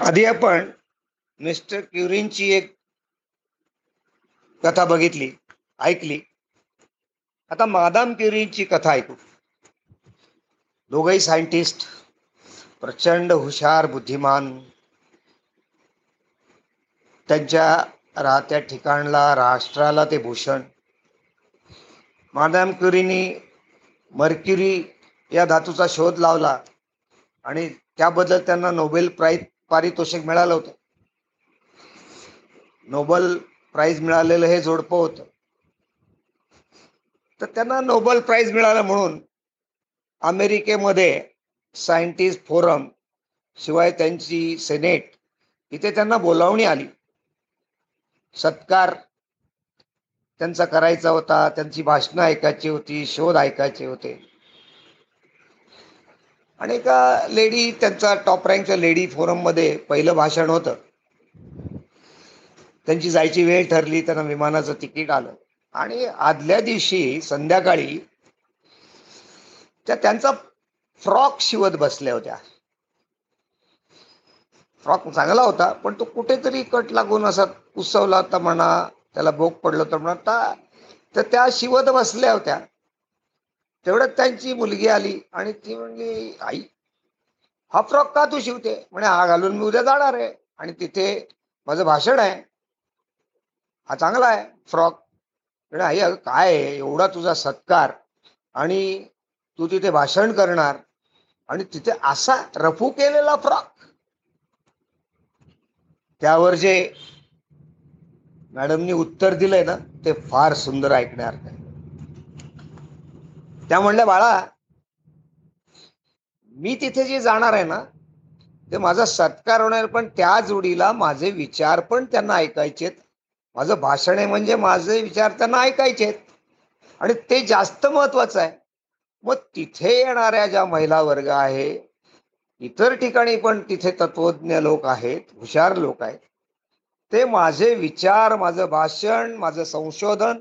आधी आपण मिस्टर क्युरींची एक कथा बघितली ऐकली. आता मादाम क्युरींची कथा ऐकू. दोघही सायंटिस्ट प्रचंड हुशार बुद्धिमान. त्यांच्या राहत्या ठिकाणला राष्ट्राला ते भूषण. मादाम क्युरीनी मर्क्युरी या धातूचा शोध लावला आणि त्याबद्दल त्यांना नोबेल प्राईज पारितोषिक मिळालं होतं. नोबल प्राईज मिळालेलं हे जोडपं होतं. तर त्यांना नोबल प्राईज मिळालं म्हणून अमेरिकेमध्ये सायंटिस्ट फोरम शिवाय त्यांची सेनेट इथे त्यांना बोलावणी आली. सत्कार त्यांचा करायचा होता त्यांची भाषणं ऐकायची होती शोध ऐकायचे होते. आणि एका लेडी त्यांचा टॉप रँकच्या लेडी फोरममध्ये पहिलं भाषण होतं. त्यांची जायची वेळ ठरली त्यांना विमानाचं तिकीट आलं. आणि आदल्या दिवशी संध्याकाळी त्या त्यांचा फ्रॉक शिवत बसल्या होत्या. फ्रॉक चांगला होता पण तो कुठेतरी कट लागून असा उसवला होता म्हणा त्याला भोग पडलं होतं म्हणा तर त्या शिवत बसल्या होत्या. तेवढ्यात त्यांची मुलगी आली आणि ती म्हणली आई हा फ्रॉक का तू शिवते? म्हणे हा घालून मी उद्या जाणार आहे आणि तिथे माझं भाषण आहे. हा चांगला आहे फ्रॉक. म्हणे आई अगं काय आहे? एवढा तुझा सत्कार आणि तू तिथे भाषण करणार आणि तिथे असा रफू केलेला फ्रॉक. त्यावर जे मॅडमनी उत्तर दिलंय ना ते फार सुंदर ऐकण्यासारखं त्या म्हणल्या बाळा मी तिथे जे जाणार आहे ना ते माझा सत्कार होणार पण त्या जोडीला माझे विचार पण त्यांना ऐकायचेत. माझं भाषण आहे म्हणजे माझे विचार त्यांना ऐकायचेत. आणि ते जास्त महत्वाचं आहे. मग तिथे येणाऱ्या ज्या महिला वर्ग आहे इतर ठिकाणी पण तिथे तत्वज्ञ लोक आहेत हुशार लोक आहेत. ते माझे विचार माझं भाषण माझं संशोधन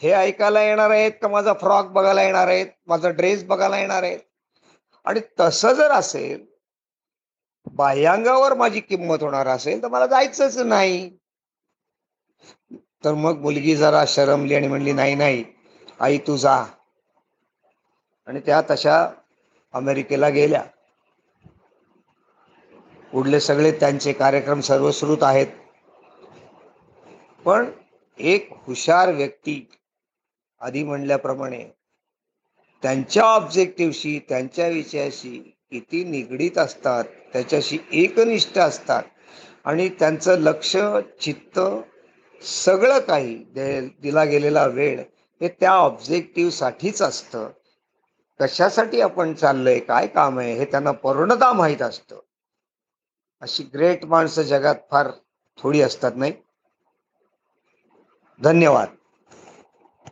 हे ऐकायला येणार आहेत का? माझा फ्रॉक बघायला येणार आहेत माझा ड्रेस बघायला येणार आहेत. आणि तसं जर असेल बाह्यांगावर माझी किंमत होणार असेल तर मला जायचंच नाही. तर मग मुलगी जरा शरमली आणि म्हणली नाही नाही आई तू जा. आणि त्या तशा अमेरिकेला गेल्या. पुढले सगळे त्यांचे कार्यक्रम सर्वश्रुत आहेत. पण एक हुशार व्यक्ती आधी म्हणल्याप्रमाणे त्यांच्या ऑब्जेक्टिव्हशी त्यांच्या विषयाशी किती निगडीत असतात त्याच्याशी एकनिष्ठ असतात आणि त्यांचं लक्ष चित्त सगळं काही दिला गेलेला वेळ हे त्या ऑब्जेक्टिव्हसाठीच असतं. कशासाठी आपण चाललंय काय काम आहे हे त्यांना पूर्णतः माहीत असतं. अशी ग्रेट माणसं जगात फार थोडी असतात नाही? धन्यवाद.